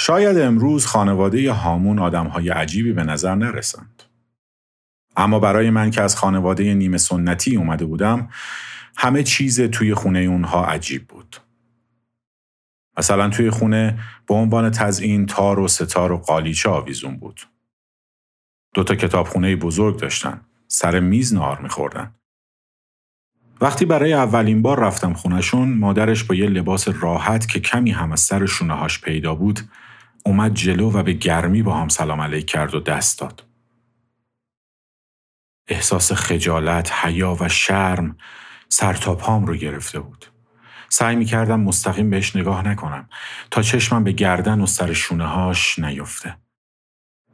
شاید امروز خانواده هامون آدمهای عجیبی به نظر نرسند. اما برای من که از خانواده نیمه سنتی اومده بودم همه چیز توی خونه اونها عجیب بود. مثلا توی خونه به عنوان تزئین تار و ستار و قالیچه آویزون بود. دوتا کتابخونه بزرگ داشتن. سر میز نهار میخوردن. وقتی برای اولین بار رفتم خونشون مادرش با یه لباس راحت که کمی هم از سر شونه پیدا بود اومد جلو و به گرمی با هم سلام علیک کرد و دست داد. احساس خجالت، حیا و شرم سر تا پام رو گرفته بود. سعی می کردم مستقیم بهش نگاه نکنم تا چشمم به گردن و سر شونه هاش نیفته.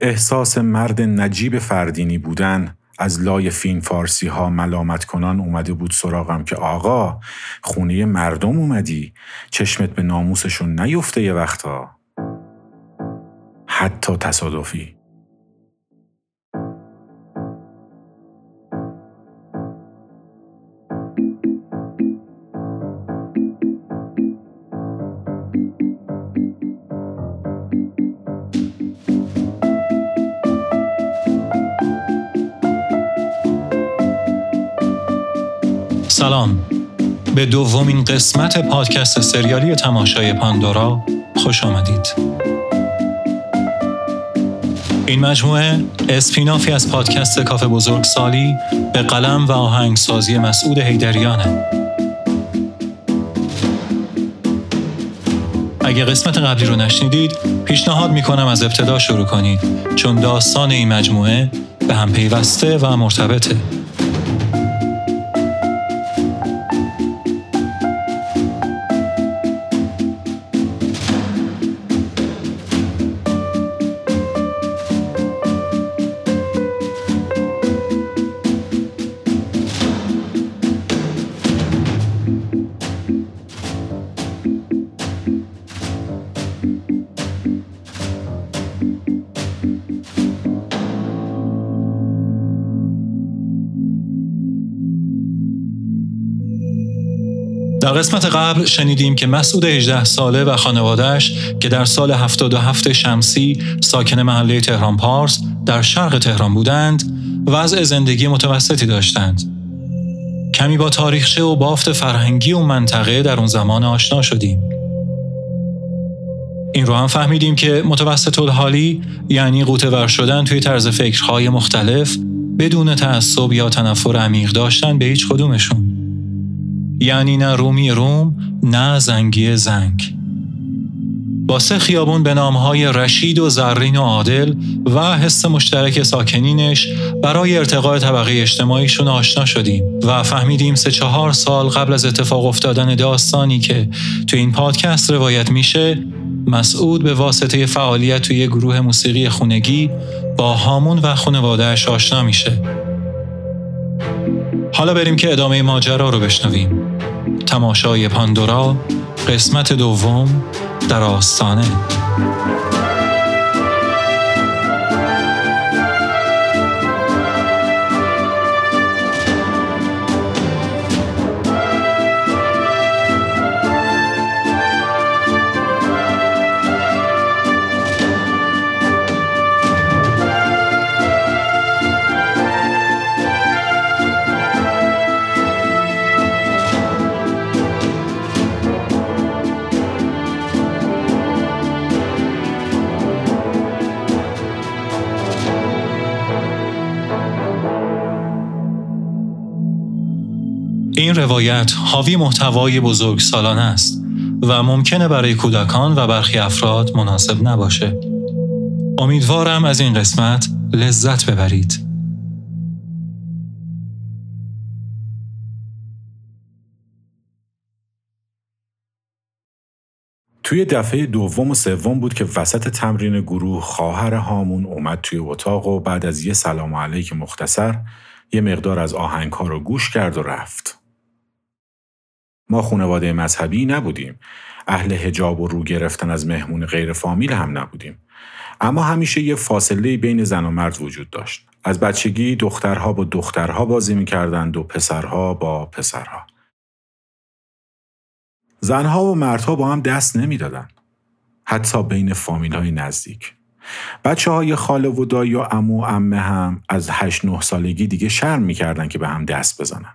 احساس مرد نجیب فردینی بودن از لای فین فارسی ها ملامت کنان اومده بود سراغم که آقا خونه مردم اومدی چشمت به ناموسشون نیفته یه وقتا حتی تصادفی. سلام. به دومین قسمت پادکست سریالی تماشای پاندورا خوش آمدید. این مجموعه اسپینافی از پادکست کافه بزرگ سالی به قلم و آهنگسازی مسعود هیدریانه اگه قسمت قبلی رو نشنیدید پیشنهاد می‌کنم از ابتدا شروع کنید چون داستان این مجموعه به هم پیوسته و مرتبطه. در قسمت قبل شنیدیم که مسعود 18 ساله و خانوادهش که در سال 77 شمسی ساکن محله تهران پارس در شرق تهران بودند وضع زندگی متوسطی داشتند. کمی با تاریخچه و بافت فرهنگی و منطقه در اون زمان آشنا شدیم. این رو هم فهمیدیم که متوسط الحالی یعنی قوطه شدن توی طرز فکرهای مختلف بدون تعصب یا تنفر عمیق داشتن به هیچ کدومشون. یعنی نه رومی روم نه زنگی زنگ. با سه خیابون به نامهای رشید و زرین و عادل و حس مشترک ساکنینش برای ارتقاء طبقه اجتماعیشون آشنا شدیم و فهمیدیم سه چهار سال قبل از اتفاق افتادن داستانی که تو این پادکست روایت میشه مسعود به واسطه فعالیت توی گروه موسیقی خونگی با هامون و خانوادهش آشنا میشه. حالا بریم که ادامه ماجرا رو بشنویم. تماشای پاندورا قسمت دوم در آستانه. این روایت حاوی محتوای بزرگ سالانه است و ممکنه برای کودکان و برخی افراد مناسب نباشه. امیدوارم از این قسمت لذت ببرید. توی دفعه دوم و سوم بود که وسط تمرین گروه خواهر هامون اومد توی اتاق و بعد از یه سلام علیک مختصر یه مقدار از آهنگ ها رو گوش کرد و رفت. ما خانواده مذهبی نبودیم. اهل هجاب و رو گرفتن از مهمون غیر فامیل هم نبودیم. اما همیشه یه فاصله بین زن و مرد وجود داشت. از بچگی دخترها با دخترها بازی می‌کردند و پسرها با پسرها. زنها و مردها با هم دست نمی‌دادند. حتی بین فامیل های نزدیک. بچه های خاله و دایی و امو و امه هم از هشت نه سالگی دیگه شرم می‌کردن که به هم دست بزنن.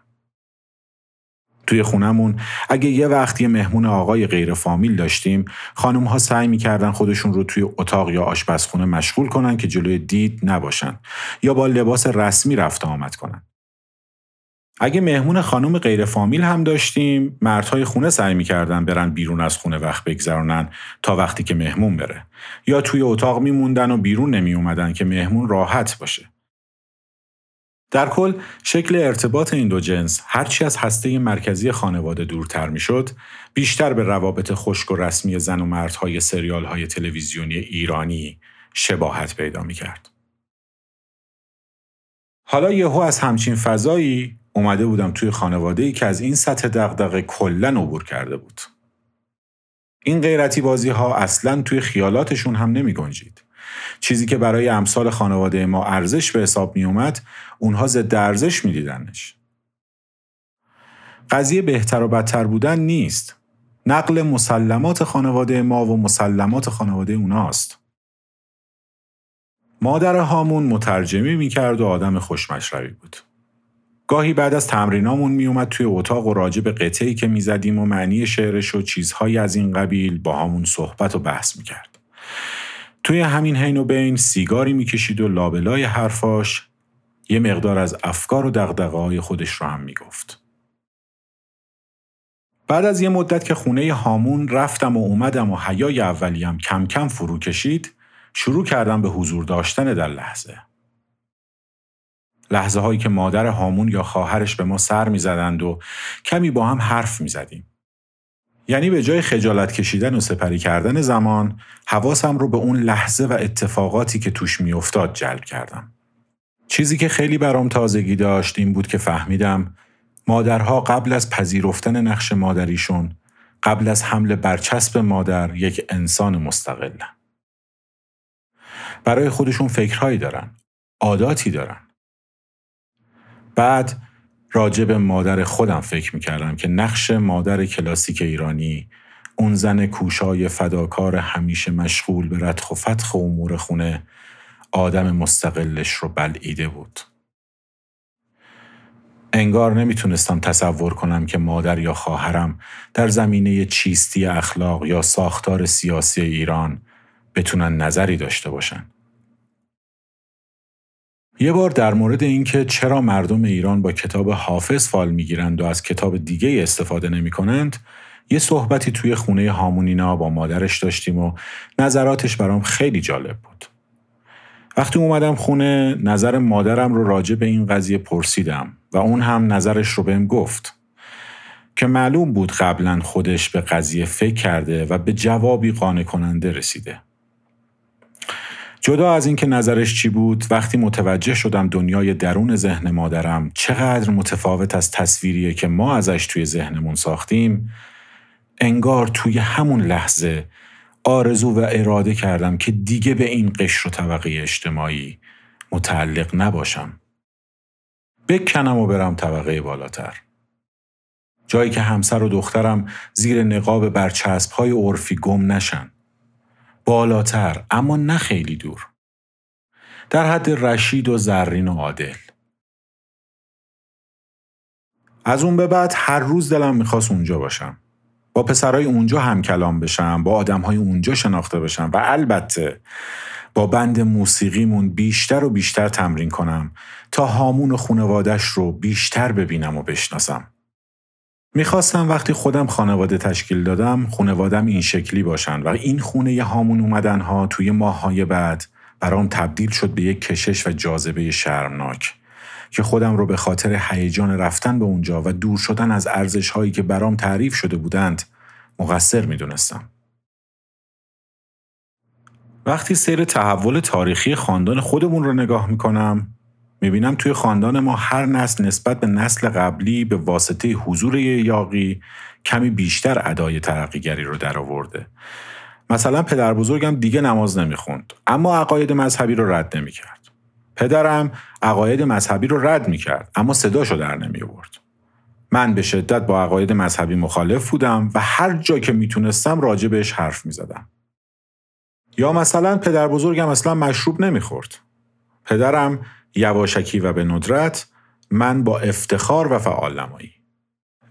توی خونمون اگه یه وقت یه مهمون آقای غیر فامیل داشتیم خانم ها سعی می‌کردن خودشون رو توی اتاق یا آشپزخونه مشغول کنن که جلوی دید نباشن یا با لباس رسمی رفت آمد کنن. اگه مهمون خانم غیر فامیل هم داشتیم مردهای خونه سعی می‌کردن برن بیرون از خونه وقت بگذرانن تا وقتی که مهمون بره. یا توی اتاق میموندن و بیرون نمی اومدن که مهمون راحت باشه. در کل شکل ارتباط این دو جنس هرچی از هسته مرکزی خانواده دورتر می‌شد بیشتر به روابط خشک و رسمی زن و مردهای سریال های تلویزیونی ایرانی شباهت پیدا می کرد. حالا یهو از همچین فضایی اومده بودم توی خانواده ای که از این سطح دغدغه کلا عبور کرده بود. این غیرتی بازی ها اصلا توی خیالاتشون هم نمی گنجید. چیزی که برای امثال خانواده ما ارزش به حساب می اومد اونها ضد ارزش می دیدنش. قضیه بهتر و بدتر بودن نیست. نقل مسلمات خانواده ما و مسلمات خانواده اوناست. مادر هامون مترجمی می کرد و آدم خوشمشروی بود. گاهی بعد از تمرینامون میومد توی اتاق و راجع به قطعی که می‌زدیم و معنی شعرش و چیزهایی از این قبیل با همون صحبت و بحث می‌کرد. توی همین حین و بین سیگاری می‌کشید و لابلای حرفاش یه مقدار از افکار و دقدقه های خودش رو هم می‌گفت. بعد از یه مدت که خونه هامون رفتم و اومدم و حیای اولیم کم کم فرو کشید شروع کردم به حضور داشتن در لحظه. لحظه هایی که مادر هامون یا خواهرش به ما سر می‌زدند و کمی با هم حرف می‌زدیم. یعنی به جای خجالت کشیدن و سپری کردن زمان حواسم رو به اون لحظه و اتفاقاتی که توش میافتاد جلب کردم. چیزی که خیلی برام تازگی داشت این بود که فهمیدم مادرها قبل از پذیرفتن نقش مادریشون قبل از حمل برچسب مادر یک انسان مستقلن. برای خودشون فکرهایی دارن، عاداتی دارن. بعد راجع به مادر خودم فکر می‌کردم که نقش مادر کلاسیک ایرانی اون زن کوشای فداکار همیشه مشغول به ردخ و فتخ امور خونه آدم مستقلش رو بلعیده بود. انگار نمی‌تونستم تصور کنم که مادر یا خواهرم در زمینه چیستی اخلاق یا ساختار سیاسی ایران بتونن نظری داشته باشن. یه بار در مورد اینکه چرا مردم ایران با کتاب حافظ فال می‌گیرند و از کتاب دیگه استفاده نمی کنند یه صحبتی توی خونه هامونینا با مادرش داشتیم و نظراتش برام خیلی جالب بود. وقتی اومدم خونه نظر مادرم رو راجع به این قضیه پرسیدم و اون هم نظرش رو بهم گفت که معلوم بود قبلا خودش به قضیه فکر کرده و به جوابی قانع کننده رسیده. جدا از اینکه نظرش چی بود وقتی متوجه شدم دنیای درون ذهن مادرم چقدر متفاوت از تصویریه که ما ازش توی ذهنمون ساختیم انگار توی همون لحظه آرزو و اراده کردم که دیگه به این قشر و طبقه اجتماعی متعلق نباشم. بکنم و برم طبقه بالاتر. جایی که همسر و دخترم زیر نقاب برچسب های عرفی گم نشن. بالاتر اما نه خیلی دور. در حد رشید و زرین و عادل. از اون به بعد هر روز دلم می‌خواست اونجا باشم. با پسرای اونجا هم کلام بشم، با آدمهای اونجا شناخته بشم و البته با بند موسیقیمون بیشتر و بیشتر تمرین کنم تا هامون و خونوادش رو بیشتر ببینم و بشناسم. می‌خواستم وقتی خودم خانواده تشکیل دادم خانوادم این شکلی باشن و این خونه هامون اومدن ها توی ماهای بعد برام تبدیل شد به یک کشش و جاذبه شرمناک که خودم رو به خاطر هیجان رفتن به اونجا و دور شدن از ارزش هایی که برام تعریف شده بودند مقصر می‌دونستم. وقتی سیر تحول تاریخی خاندان خودمون رو نگاه می‌کنم می‌بینم توی خاندان ما هر نسل نسبت به نسل قبلی به واسطه حضور یاقی کمی بیشتر ادای ترقیگری رو درآورده. مثلا پدر بزرگم دیگه نماز نمی‌خوند اما عقاید مذهبی رو رد نمی‌کرد. پدرم عقاید مذهبی رو رد می‌کرد اما صداشو در نمی آورد. من به شدت با عقاید مذهبی مخالف بودم و هر جا که می‌تونستم راجع بهش حرف می‌زدم. یا مثلا پدر بزرگم اصلا مشروب نمی‌خورد. پدرم یواشکی و به ندرت من با افتخار و فعال نمایی.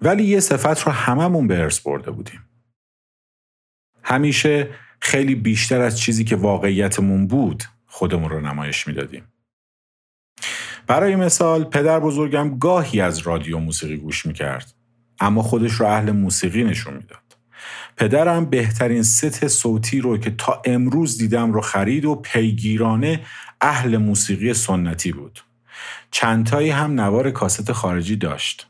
ولی یه صفت رو هممون به ارث برده بودیم. همیشه خیلی بیشتر از چیزی که واقعیتمون بود خودمون رو نمایش می‌دادیم. برای مثال پدر بزرگم گاهی از رادیو موسیقی گوش می‌کرد اما خودش رو اهل موسیقی نشون می‌داد. پدرم بهترین ست صوتی رو که تا امروز دیدم رو خرید و پیگیرانه اهل موسیقی سنتی بود. چندتایی هم نوار کاست خارجی داشت.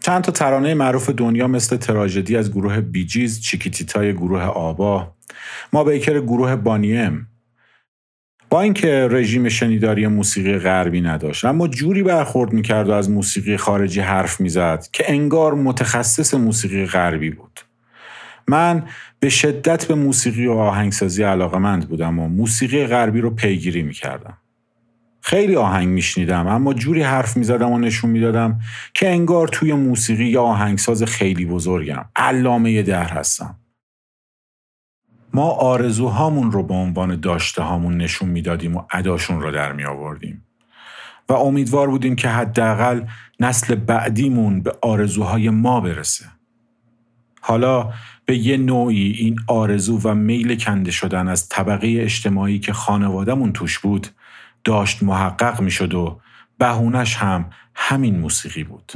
چند تا ترانه معروف دنیا مثل تراژدی از گروه بیجیز، چیکیتیتای گروه آبا، ما بیکر گروه بانیم، با اینکه رژیم شنیداری موسیقی غربی نداشت اما جوری برخورد می‌کرد و از موسیقی خارجی حرف می‌زد که انگار متخصص موسیقی غربی بود من به شدت به موسیقی و آهنگسازی علاقمند بودم و موسیقی غربی رو پیگیری می‌کردم. خیلی آهنگ میشنیدم اما جوری حرف می‌زدم و نشون می‌دادم که انگار توی موسیقی یا آهنگساز خیلی بزرگم. علامه در هستم. ما آرزوهامون رو به عنوان داشته هامون نشون می‌دادیم و اداشون رو در می آوردیم و امیدوار بودیم که حداقل نسل بعدیمون به آرزوهای ما برسه. حالا به یه نوعی این آرزو و میل کنده شدن از طبقه اجتماعی که خانوادهمون توش بود داشت محقق می شد و بهونش هم همین موسیقی بود.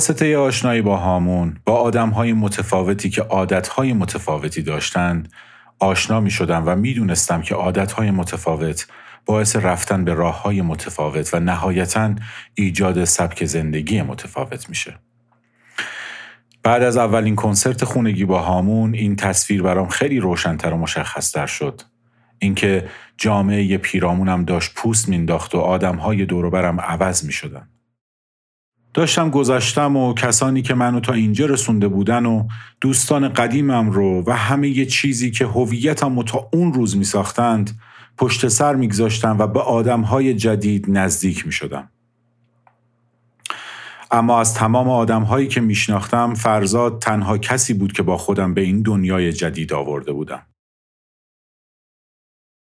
واسطه آشنایی با هامون با آدم های متفاوتی که عادت های متفاوتی داشتند آشنا می شدم و می دونستم که عادت های متفاوت باعث رفتن به راه های متفاوت و نهایتا ایجاد سبک زندگی متفاوت میشه. بعد از اولین کنسرت خونگی با هامون این تصویر برام خیلی روشنتر و مشخصتر شد. اینکه جامعه پیرامونم داشت پوست مینداخت و آدمهای دوروبرم عوض می شدن. داشتم گذشتم و کسانی که منو تا اینجا رسونده بودن و دوستان قدیمم رو و همه یه چیزی که هویتم رو تا اون روز می ساختند پشت سر میگذاشتم و به آدمهای جدید نزدیک می شدم. اما از تمام آدمهایی که میشناختم فرزاد تنها کسی بود که با خودم به این دنیای جدید آورده بودم.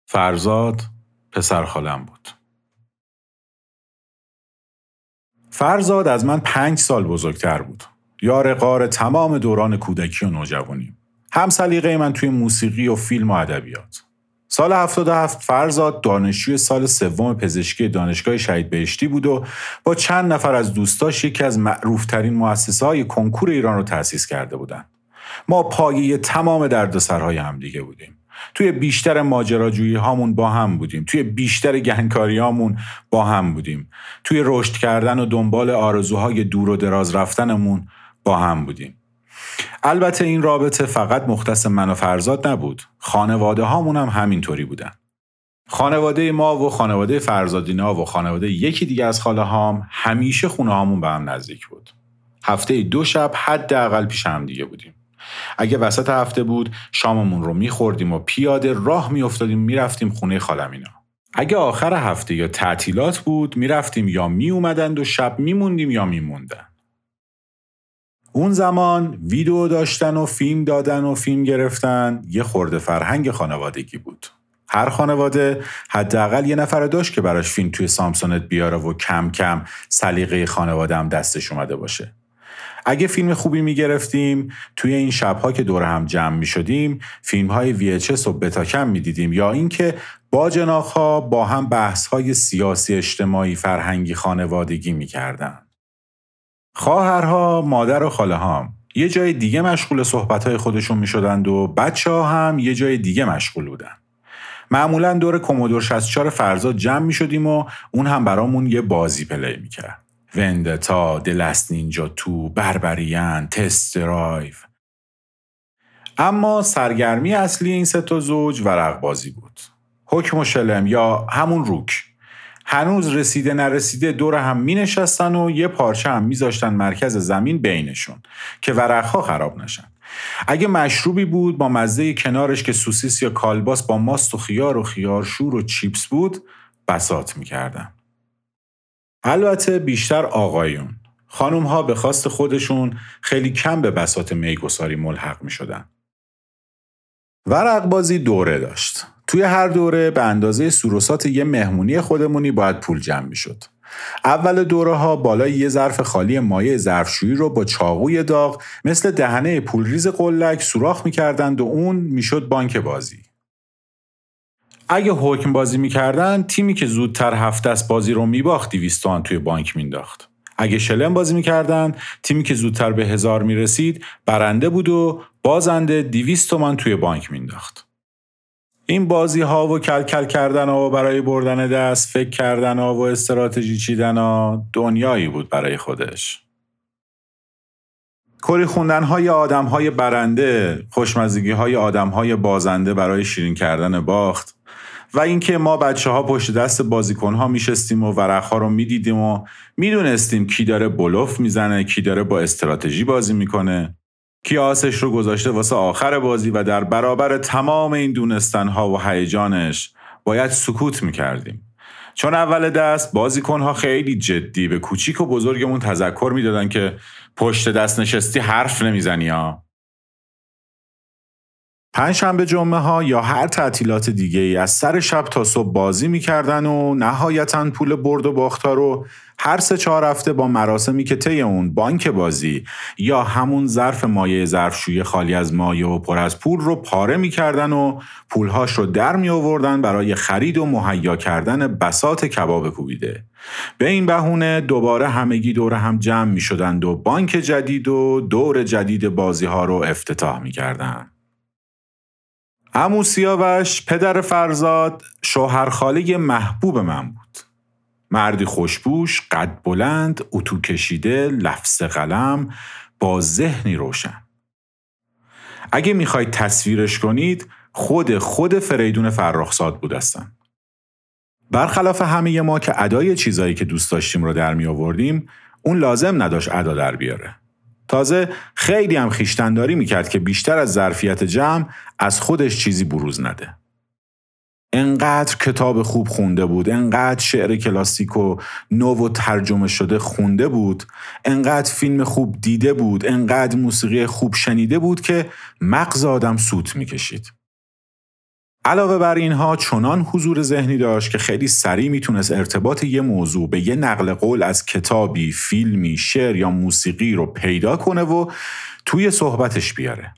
فرزاد پسر خالم بود. فرزاد از من پنج سال بزرگتر بود. یار قار تمام دوران کودکی و نوجوانی. هم سلیقه من توی موسیقی و فیلم و ادبیات. سال 77 فرزاد دانشجوی سال سوم پزشکی دانشگاه شهید بهشتی بود و با چند نفر از دوستاش یکی از معروفترین مؤسسه های کنکور ایران رو تأسیس کرده بودند. ما پایه تمام دردسرهای همدیگه بودیم. توی بیشتر ماجراجویی هامون با هم بودیم. توی بیشتر گهنکاری هامون با هم بودیم. توی رشد کردن و دنبال آرزوهای دور و دراز رفتنمون با هم بودیم. البته این رابطه فقط مختص من و فرزاد نبود. خانواده هامون هم همینطوری بودن. خانواده ما و خانواده فرزادینا و خانواده یکی دیگه از خاله هام همیشه خونه هامون به هم نزدیک بود. هفته دو شب حداقل پیش هم دیگه بودیم. اگه وسط هفته بود شاممون رو میخوردیم و پیاده راه میافتادیم می‌رفتیم خونه خالمینا. اگه آخر هفته یا تعطیلات بود می‌رفتیم یا میومدند و شب میموندیم یا میموندن. اون زمان ویدیو داشتن و فیلم دادن و فیلم گرفتن یه خورده فرهنگ خانوادگی بود. هر خانواده حداقل یه نفر داشت که براش فیلم توی سامسونت بیاره و کم کم سلیقه خانواده هم دستش اومده باشه. اگه فیلم خوبی می گرفتیم توی این شبها که دور هم جمع می شدیم فیلم های VHS و بتاکم می دیدیم یا اینکه با جناخ با هم بحث های سیاسی اجتماعی فرهنگی خانوادگی می کردن. خواهرها مادر و خاله هم یه جای دیگه مشغول صحبت های خودشون می شدند و بچه ها هم یه جای دیگه مشغول بودن. معمولا دور کمودور 64 فرزاد جمع می شدیم و اون هم برامون یه بازی play می کرد. Vendetta، The Last Ninja Two، Barbarian، Test Drive. اما سرگرمی اصلی این سه تا زوج ورق بازی بود. حکم و شلم یا همون Rook. هنوز رسیده نرسیده دور هم می نشستن و یه پارچه هم میذاشتن مرکز زمین بینشون که ورقها خراب نشن. اگه مشروبی بود با مزه کنارش که سوسیس یا کالباس با ماست و خیار و خیار شور و چیپس بود بسات می‌کردن. البته بیشتر آقایون. خانوم ها به خواست خودشون خیلی کم به بسات میگساری ملحق می شدن. ورق بازی دوره داشت. توی هر دوره به اندازه سوروسات یه مهمونی خودمونی باید پول جمع می شد. اول دوره ها بالای یه ظرف خالی مایع ظرفشویی رو با چاقوی داغ مثل دهنه پولریز قلک سوراخ می‌کردند و اون می‌شد بانک بازی. اگه حکم بازی می‌کردن تیمی که زودتر هفته از بازی رو میباخت 200 تومن توی بانک مینداخت. اگه شلم بازی می‌کردن تیمی که زودتر به هزار می‌رسید برنده بود و بازنده 200 تومن توی بانک مینداخت. این بازی ها و کل کل کردن ها و برای بردن دست فکر کردن ها و استراتژی چیدن ها دنیایی بود برای خودش. کری خوندن های آدم های برنده، خوشمزگی های آدم های بازنده برای شیرین کردن باخت و اینکه ما بچه ها پشت دست بازیکن ها میشستیم و ورق رو می‌دیدیم و می‌دونستیم کی داره بلوف می‌زنه کی داره با استراتژی بازی می‌کنه. کی آسش رو گذاشته واسه آخر بازی و در برابر تمام این دونستن ها و هیجانش باید سکوت می‌کردیم. چون اول دست بازیکن ها خیلی جدی به کوچیک و بزرگمون تذکر می‌دادن که پشت دست نشستی حرف نمی‌زنی ها. پنجشنبه جمعه ها یا هر تعطیلات دیگه ای از سر شب تا صبح بازی می‌کردن و نهایتا پول برد و باختا رو هر سه چهار هفته با مراسمی که طی اون بانک بازی یا همون ظرف مایع ظرفشویی خالی از مایع و پر از پول رو پاره می‌کردن و پولهاش رو در می آوردن برای خرید و مهیا کردن بسات کباب کوبیده به این بهونه دوباره همگی دور هم جمع می شدند و بانک جدید و دور جدید بازی ها رو افتتاح می کردن. امو سیاوش پدر فرزاد شوهرخاله محبوب من بود. مردی خوشبوش، قد بلند، اتو کشیده، لفظ قلم، با ذهنی روشن. اگه می‌خواید تصویرش کنید خود خود فریدون فرخزاد بود هستن. برخلاف همه ما که ادای چیزایی که دوست داشتیم رو در می آوردیم اون لازم نداشت ادا در بیاره. تازه خیلی هم خیشتنداری می‌کرد که بیشتر از ظرفیت جمع از خودش چیزی بروز نده. انقدر کتاب خوب خونده بود انقدر شعر کلاسیک و نو و ترجمه شده خونده بود انقدر فیلم خوب دیده بود انقدر موسیقی خوب شنیده بود که مغز آدم سوت می‌کشید علاوه بر اینها چنان حضور ذهنی داشت که خیلی سریع می‌تونست ارتباط یه موضوع به یه نقل قول از کتابی، فیلمی، شعر یا موسیقی رو پیدا کنه و توی صحبتش بیاره.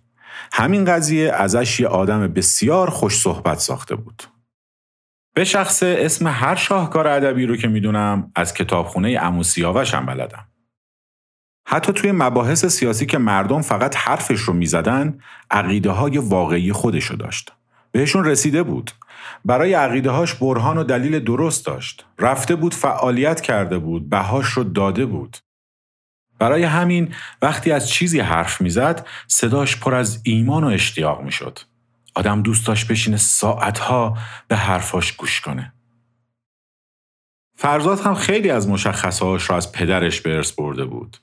همین قضیه ازش یه آدم بسیار خوش صحبت ساخته بود. به شخص اسم هر شاهکار ادبی رو که می‌دونم از کتابخونه سیاوش هم بلدم. حتی توی مباحث سیاسی که مردم فقط حرفش رو می‌زدن عقیده های واقعی خودشو داشت. بهشون رسیده بود. برای عقیده هاش برهان و دلیل درست داشت. رفته بود فعالیت کرده بود. بهاش رو داده بود. برای همین وقتی از چیزی حرف می‌زد صداش پر از ایمان و اشتیاق می‌شد. آدم دوست داشت بشینه ساعتها به حرفاش گوش کنه. فرزاد هم خیلی از مشخصهاش را از پدرش به ارث برده بود.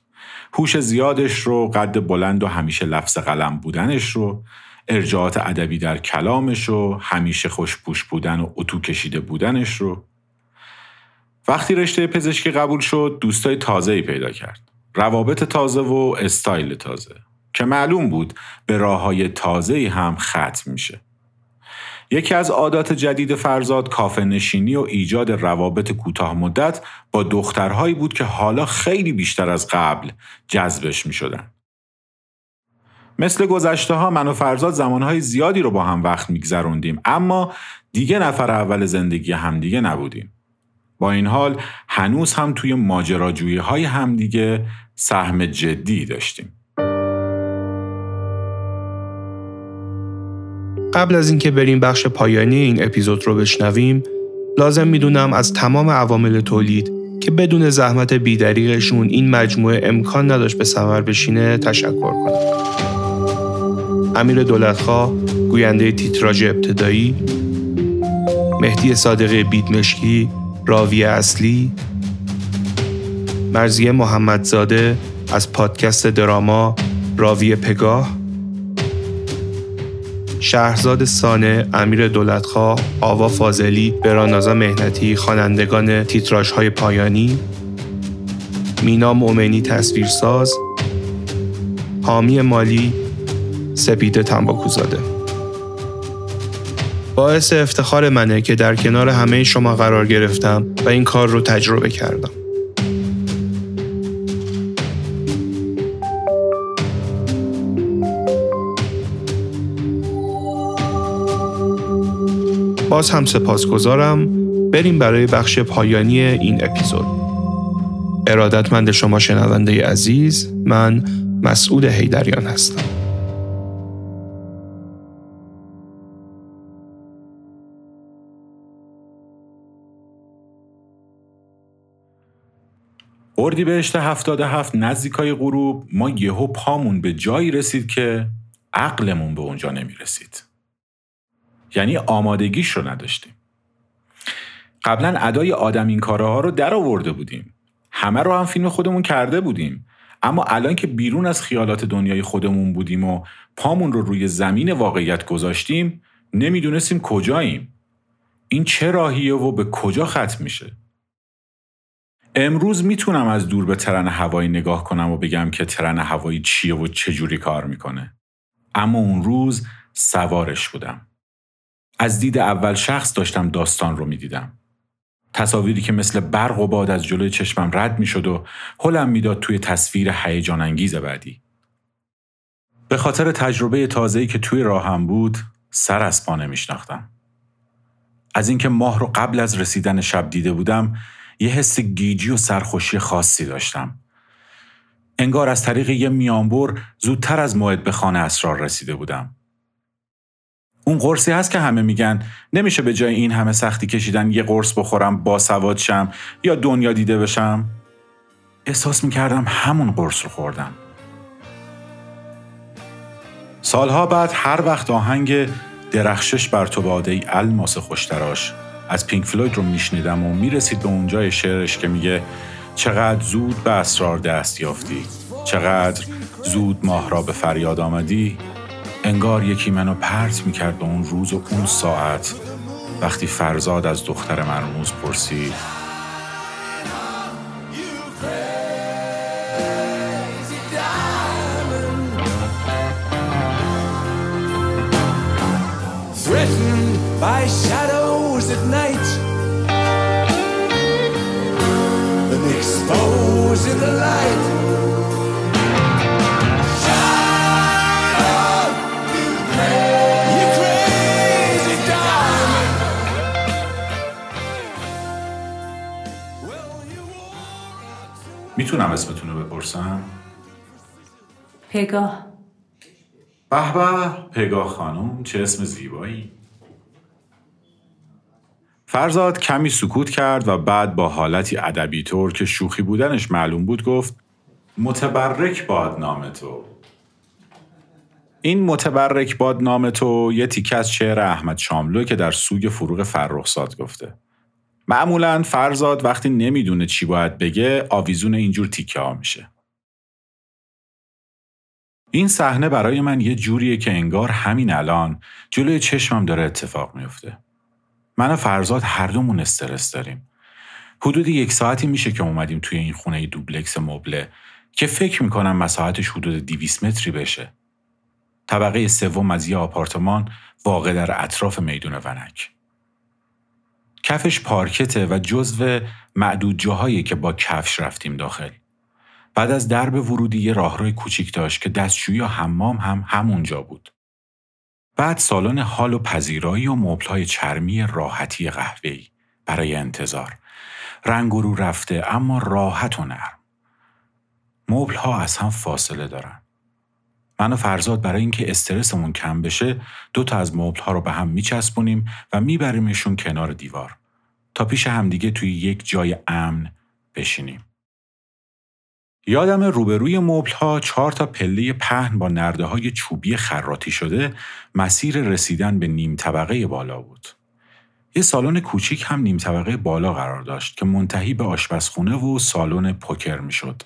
هوش زیادش رو، قد بلند و همیشه لفظ قلم بودنش رو، ارجاعات ادبی در کلامش رو، همیشه خوشپوش بودن و اتو کشیده بودنش رو. وقتی رشته پزشکی قبول شد، دوستای تازه‌ای پیدا کرد. روابط تازه و استایل تازه. که معلوم بود به راه های تازه هم ختم میشه. یکی از عادات جدید فرزاد کافه نشینی و ایجاد روابط کوتاه مدت با دخترهایی بود که حالا خیلی بیشتر از قبل جذبش می شدن. مثل گذشته ها من و فرزاد زمانهای زیادی رو با هم وقت میگذروندیم اما دیگه نفر اول زندگی همدیگه نبودیم. با این حال هنوز هم توی ماجراجویی های همدیگه سهم جدی داشتیم. قبل از اینکه بریم بخش پایانی این اپیزود رو بشنویم لازم می‌دونم از تمام عوامل تولید که بدون زحمت بیدریغشون این مجموعه امکان نداشت به ثمر بشینه تشکر کنم امیر دولتخواه گوینده تیتراژ ابتدایی مهدی صادقی بیدمشکی راوی اصلی مرزیه محمدزاده از پادکست دراما راوی پگاه شهرزاد سانه، امیر دولتخواه، آوا فاضلی، برانازا مهنتی، خوانندگان تیتراژ های پایانی، مینا مومنی تصویرساز، حامی مالی، سپیده تنباکوزاده. باعث افتخار منه که در کنار همه شما قرار گرفتم و این کار رو تجربه کردم. باز هم سپاسگزارم بریم برای بخش پایانی این اپیزود ارادتمند شما شنونده عزیز من مسعود هیدریان هستم اردی بهشت هفتاده هفت نزدیکای غروب. ما یهو پامون به جایی رسید که عقلمون به اونجا نمی رسید. یعنی آمادگیش رو نداشتیم. قبلا ادای آدم این کارها رو در آورده بودیم. همه رو هم فیلم خودمون کرده بودیم. اما الان که بیرون از خیالات دنیای خودمون بودیم و پامون رو روی زمین واقعیت گذاشتیم نمی‌دونستیم کجاییم. این چه راهیه و به کجا ختم میشه؟ امروز می‌تونم از دور به ترن هوایی نگاه کنم و بگم که ترن هوایی چیه و چجوری کار می‌کنه اما اون روز سوارش بودم از دید اول شخص داشتم داستان رو می‌دیدم. تصاویری که مثل برق و باد از جلوی چشمم رد می‌شد و حلم می‌داد توی تصویر هیجان انگیز بعدی. به خاطر تجربه تازه‌ای که توی راهم بود، سر از پا نمیشناختم. از اینکه ماه رو قبل از رسیدن شب دیده بودم، یه حس گیجی و سرخوشی خاصی داشتم. انگار از طریق یه میانبر زودتر از موعد به خانه اسرار رسیده بودم. اون قرصی هست که همه میگن نمیشه به جای این همه سختی کشیدن یه قرص بخورم با سواد شم یا دنیا دیده بشم احساس می‌کردم همون قرص رو خوردم سالها بعد هر وقت آهنگ درخشش بر تو باده ای الماس خوشتراش از پینک فلوید رو میشنیدم و می‌رسید به اونجای شعرش که میگه چقدر زود به اسرار دست یافتی چقدر زود ماه را به فریاد آمدی انگار یکی منو پرت می‌کرد به اون روز و اون ساعت. وقتی فرزاد از دختر مرموز پرسید shadows at night and exposed in the light. می‌تونم اسمتون رو بپرسم؟ پگاه به به پگاه خانم چه اسم زیبایی. فرزاد کمی سکوت کرد و بعد با حالتی ادبی طور که شوخی بودنش معلوم بود گفت متبرک باد نام تو این متبرک باد نام تو یه تیکه از شعر احمد شاملو که در سوگ فروغ فرخزاد گفته معمولا فرزاد وقتی نمی‌دونه چی باید بگه آویزون اینجور تیکه ها میشه. این صحنه برای من یه جوریه که انگار همین الان جلوی چشمم داره اتفاق میفته. من و فرزاد هر دومون استرس داریم. حدود یک ساعتی میشه که اومدیم توی این خونه دوبلکس مبله که فکر می‌کنم مساحتش حدود 200 متری بشه. طبقه سوم از یه آپارتمان واقع در اطراف میدون ونک. کفش پارکته و جزو معدود جاهایی که با کفش رفتیم داخل. بعد از درب ورودی یه راهروی کوچیک داشت که دستشویی و حمام هم همونجا بود. بعد سالن حال و پذیرایی و مبلهای چرمی راحتی قهوه‌ای برای انتظار. رنگ رو رفته اما راحت و نرم. مبل ها از هم فاصله دارن. من و فرزاد برای اینکه استرسمون کم بشه دو تا از مبل ها رو به هم میچسبونیم و میبریمشون کنار دیوار تا پیش همدیگه توی یک جای امن بشینیم. یادم روبروی مبل ها چهار تا پله پهن با نرده های چوبی خراتی شده مسیر رسیدن به نیم طبقه بالا بود. یه سالن کوچیک هم نیم طبقه بالا قرار داشت که منتهی به آشپزخونه و سالن پوکر می‌شد.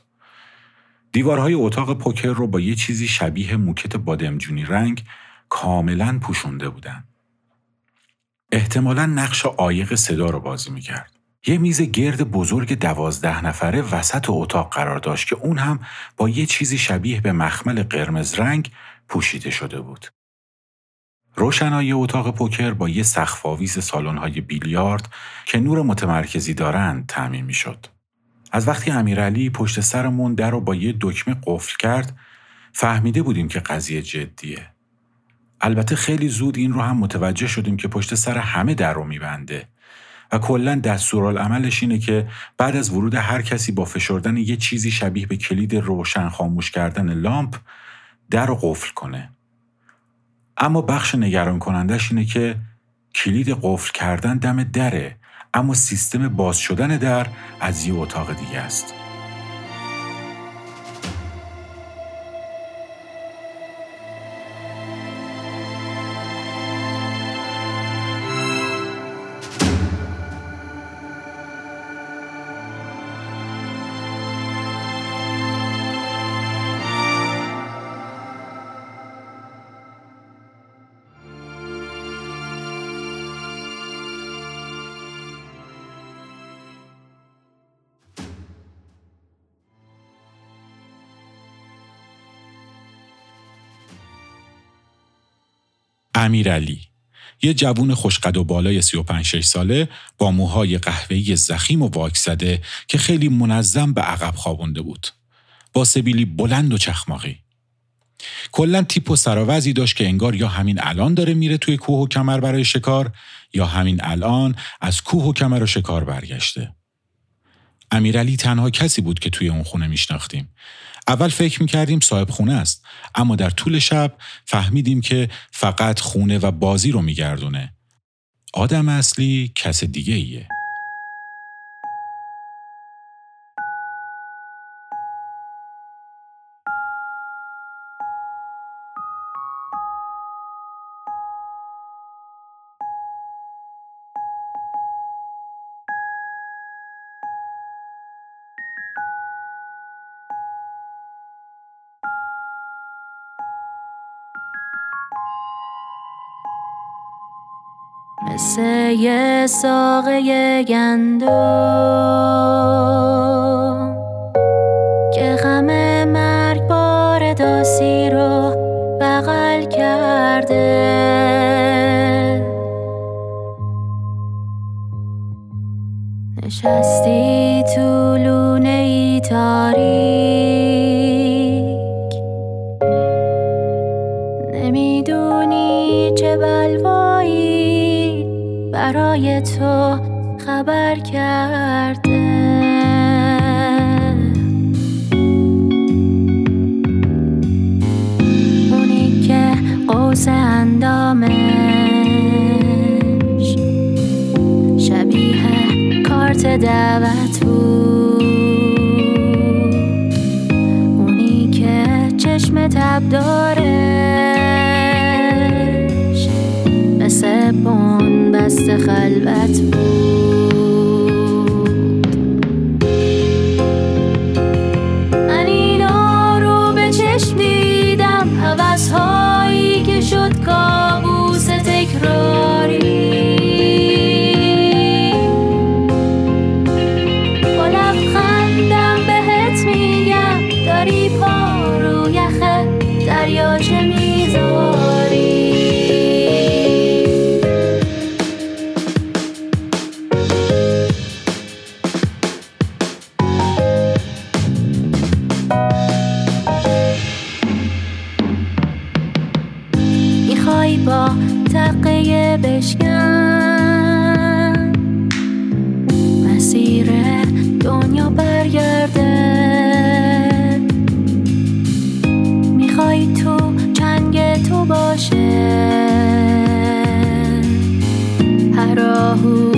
دیوارهای اتاق پوکر رو با یه چیزی شبیه موکت بادمجونی رنگ کاملا پوشونده بودن. احتمالا نقش عایق صدا رو بازی می‌کرد. یه میز گرد بزرگ دوازده نفره وسط اتاق قرار داشت که اون هم با یه چیزی شبیه به مخمل قرمز رنگ پوشیده شده بود. روشنایی اتاق پوکر با یه سخفاویز سالن‌های بیلیارد که نور متمرکزی دارند تعمین می‌شد. از وقتی امیرعلی پشت سرمون در رو با یه دکمه قفل کرد فهمیده بودیم که قضیه جدیه. البته خیلی زود این رو هم متوجه شدیم که پشت سر همه در رو میبنده و کلا دستورالعملش اینه که بعد از ورود هر کسی با فشردن یه چیزی شبیه به کلید روشن خاموش کردن لامپ در رو قفل کنه. اما بخش نگران کنندش اینه که کلید قفل کردن دم دره اما سیستم باز شدن در از یه اتاق دیگه است. امیرعلی یه جوون خوشقد و بالای 35 6 ساله با موهای قهوه‌ای زخیم و واک زده که خیلی منظم به عقب خوابونده بود. با سبیلی بلند و چخماقی. کلا تیپ و سراوزی داشت که انگار یا همین الان داره میره توی کوه و کمر برای شکار یا همین الان از کوه و کمر و شکار برگشته. امیرعلی تنها کسی بود که توی اون خونه میشناختیم اول فکر می‌کردیم صاحب خونه است اما در طول شب فهمیدیم که فقط خونه و بازی رو میگردونه. آدم اصلی کس دیگه ایه. مثل یه ساقه گندم. که غم مرگ بار داسی رو بغل کرده. نشستی تو لونه ای تاریک. برای تو خبر کرده. اونی که قوس اندامش شبیه کارت دعوت بود. اونی که چشم تب دارش بست خلوت بود. تقیه بشکن. مسیر دنیا برگرده. می‌خوای تو چنگ تو باشه. هر آهو